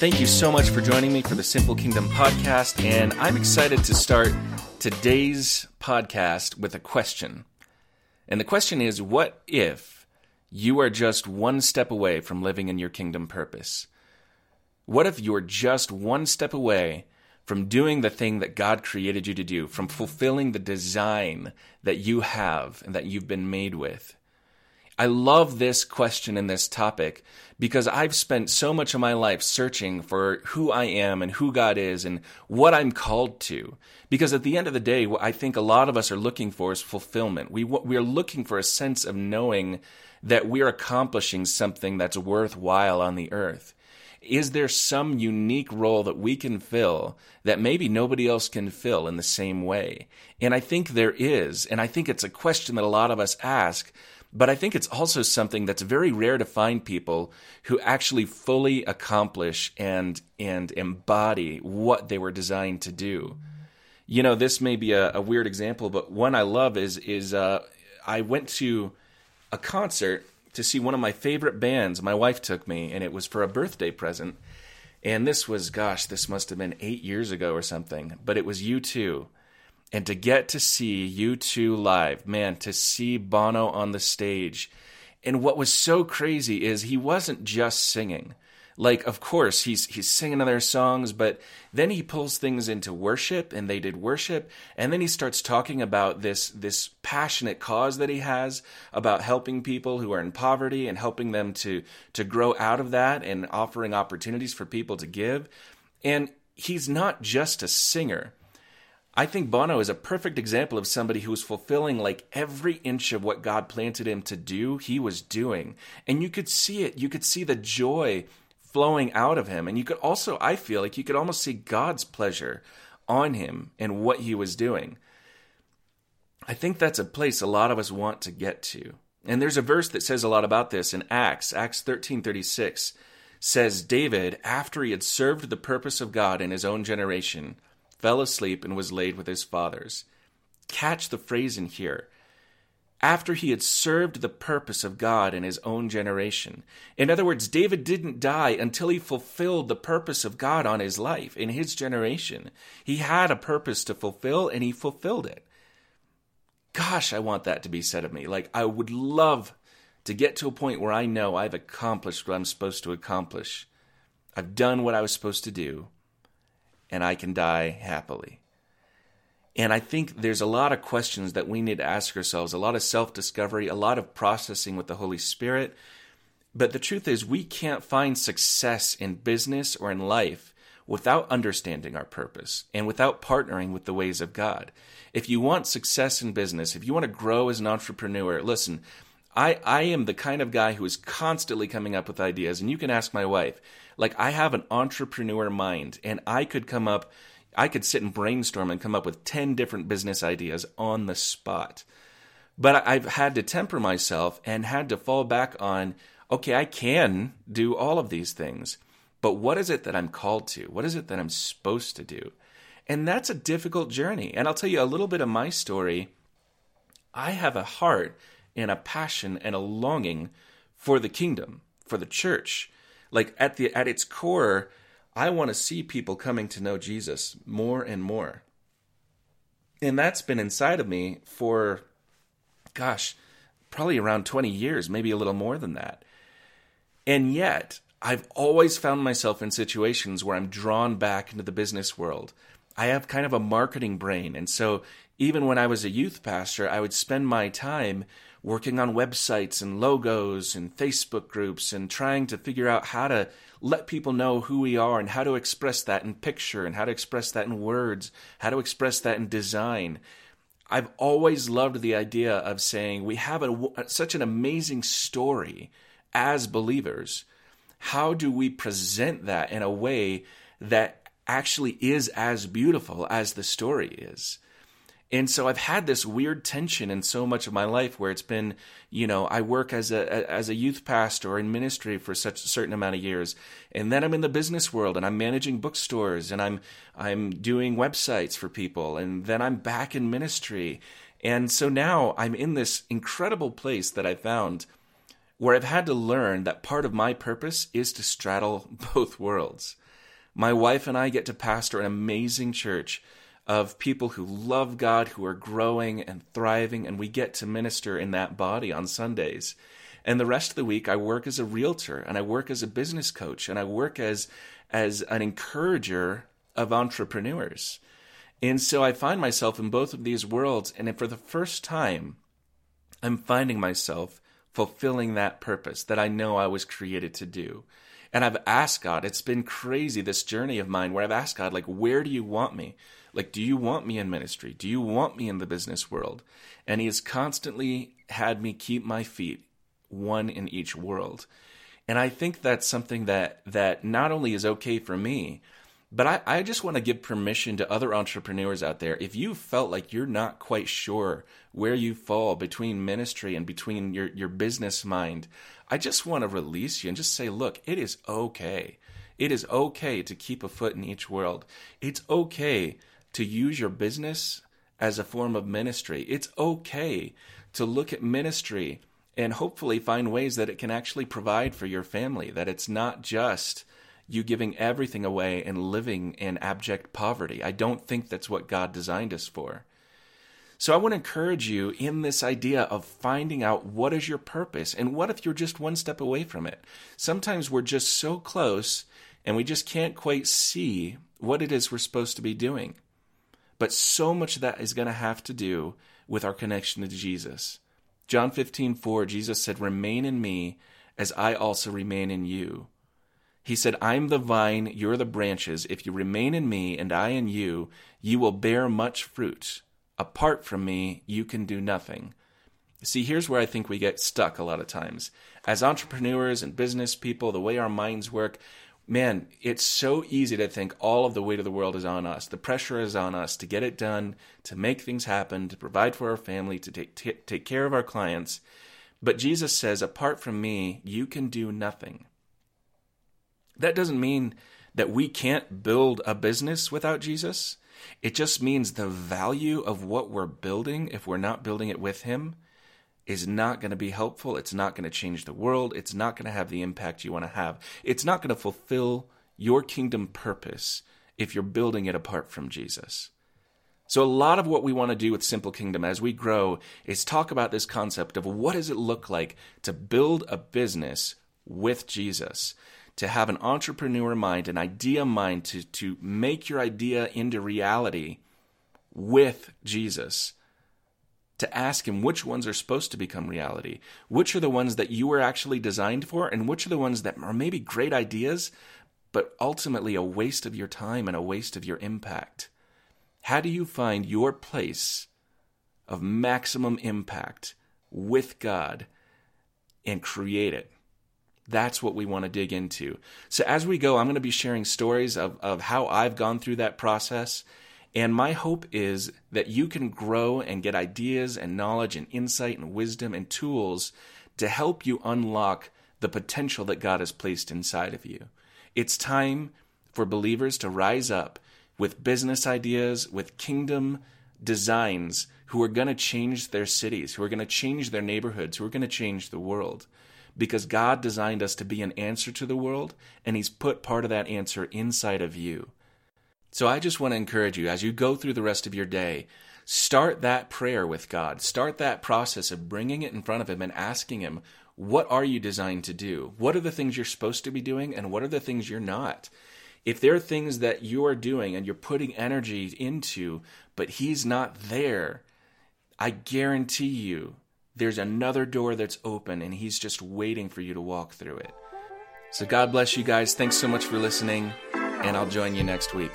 Thank you so much for joining me for the Simple Kingdom podcast. And I'm excited to start today's podcast with a question. And the question is what if you are just one step away from living in your kingdom purpose? What if you're just one step away from doing the thing that God created you to do, from fulfilling the design that you have and that you've been made with? I love this question and this topic because I've spent so much of my life searching for who I am and who God is and what I'm called to. Because at the end of the day, what I think a lot of us are looking for is fulfillment. We, we are looking for a sense of knowing that we're accomplishing something that's worthwhile on the earth. Is there some unique role that we can fill that maybe nobody else can fill in the same way? And I think there is. And I think it's a question that a lot of us ask but I think it's also something that's very rare to find people who actually fully accomplish and and embody what they were designed to do. You know, this may be a, a weird example, but one I love is is uh, I went to a concert to see one of my favorite bands. My wife took me, and it was for a birthday present. And this was, gosh, this must have been eight years ago or something. But it was U2 and to get to see U2 live, man, to see Bono on the stage. And what was so crazy is he wasn't just singing. Like, of course, he's he's singing other songs, but then he pulls things into worship, and they did worship, and then he starts talking about this this passionate cause that he has about helping people who are in poverty and helping them to to grow out of that and offering opportunities for people to give. And he's not just a singer I think Bono is a perfect example of somebody who was fulfilling like every inch of what God planted him to do, he was doing. And you could see it. You could see the joy flowing out of him. And you could also, I feel like you could almost see God's pleasure on him and what he was doing. I think that's a place a lot of us want to get to. And there's a verse that says a lot about this in Acts, Acts 13:36 says David after he had served the purpose of God in his own generation fell asleep, and was laid with his fathers. Catch the phrase in here. After he had served the purpose of God in his own generation. In other words, David didn't die until he fulfilled the purpose of God on his life, in his generation. He had a purpose to fulfill, and he fulfilled it. Gosh, I want that to be said of me. Like, I would love to get to a point where I know I've accomplished what I'm supposed to accomplish. I've done what I was supposed to do and I can die happily. And I think there's a lot of questions that we need to ask ourselves, a lot of self discovery, a lot of processing with the Holy Spirit. But the truth is, we can't find success in business or in life without understanding our purpose and without partnering with the ways of God. If you want success in business, if you want to grow as an entrepreneur, listen, I, I am the kind of guy who is constantly coming up with ideas, and you can ask my wife. Like I have an entrepreneur mind and I could come up I could sit and brainstorm and come up with 10 different business ideas on the spot. But I've had to temper myself and had to fall back on okay, I can do all of these things. But what is it that I'm called to? What is it that I'm supposed to do? And that's a difficult journey. And I'll tell you a little bit of my story. I have a heart and a passion and a longing for the kingdom, for the church like at the at its core i want to see people coming to know jesus more and more. And that's been inside of me for gosh probably around 20 years maybe a little more than that. And yet i've always found myself in situations where i'm drawn back into the business world. I have kind of a marketing brain and so even when i was a youth pastor i would spend my time working on websites and logos and Facebook groups and trying to figure out how to let people know who we are and how to express that in picture and how to express that in words, how to express that in design. I've always loved the idea of saying we have a, such an amazing story as believers. How do we present that in a way that actually is as beautiful as the story is? And so I've had this weird tension in so much of my life where it's been, you know, I work as a as a youth pastor in ministry for such a certain amount of years, and then I'm in the business world and I'm managing bookstores and I'm I'm doing websites for people, and then I'm back in ministry, and so now I'm in this incredible place that I found where I've had to learn that part of my purpose is to straddle both worlds. My wife and I get to pastor an amazing church of people who love God, who are growing and thriving, and we get to minister in that body on Sundays. And the rest of the week, I work as a realtor and I work as a business coach and I work as, as an encourager of entrepreneurs. And so I find myself in both of these worlds. And for the first time, I'm finding myself fulfilling that purpose that I know I was created to do. And I've asked God, it's been crazy, this journey of mine where I've asked God, like, where do you want me? Like, do you want me in ministry? Do you want me in the business world? And He has constantly had me keep my feet one in each world. And I think that's something that, that not only is okay for me, but I, I just want to give permission to other entrepreneurs out there. If you felt like you're not quite sure where you fall between ministry and between your, your business mind, I just want to release you and just say, look, it is okay. It is okay to keep a foot in each world. It's okay to use your business as a form of ministry. It's okay to look at ministry and hopefully find ways that it can actually provide for your family, that it's not just you giving everything away and living in abject poverty. I don't think that's what God designed us for. So I want to encourage you in this idea of finding out what is your purpose and what if you're just one step away from it. Sometimes we're just so close and we just can't quite see what it is we're supposed to be doing. But so much of that is going to have to do with our connection to Jesus. John 15, 4, Jesus said, Remain in me as I also remain in you. He said, I'm the vine, you're the branches. If you remain in me and I in you, you will bear much fruit. Apart from me, you can do nothing. See, here's where I think we get stuck a lot of times. As entrepreneurs and business people, the way our minds work, man, it's so easy to think all of the weight of the world is on us. The pressure is on us to get it done, to make things happen, to provide for our family, to take, t- take care of our clients. But Jesus says, apart from me, you can do nothing. That doesn't mean that we can't build a business without Jesus. It just means the value of what we're building, if we're not building it with Him, is not going to be helpful. It's not going to change the world. It's not going to have the impact you want to have. It's not going to fulfill your kingdom purpose if you're building it apart from Jesus. So, a lot of what we want to do with Simple Kingdom as we grow is talk about this concept of what does it look like to build a business with Jesus to have an entrepreneur mind, an idea mind, to, to make your idea into reality with Jesus. To ask him which ones are supposed to become reality, which are the ones that you were actually designed for, and which are the ones that are maybe great ideas, but ultimately a waste of your time and a waste of your impact. How do you find your place of maximum impact with God and create it? That's what we want to dig into. So as we go, I'm going to be sharing stories of, of how I've gone through that process. And my hope is that you can grow and get ideas and knowledge and insight and wisdom and tools to help you unlock the potential that God has placed inside of you. It's time for believers to rise up with business ideas, with kingdom designs who are going to change their cities, who are going to change their neighborhoods, who are going to change the world because God designed us to be an answer to the world, and He's put part of that answer inside of you. So I just want to encourage you as you go through the rest of your day, start that prayer with God. Start that process of bringing it in front of Him and asking Him, What are you designed to do? What are the things you're supposed to be doing, and what are the things you're not? If there are things that you are doing and you're putting energy into, but He's not there, I guarantee you there's another door that's open and He's just waiting for you to walk through it. So, God bless you guys. Thanks so much for listening, and I'll join you next week.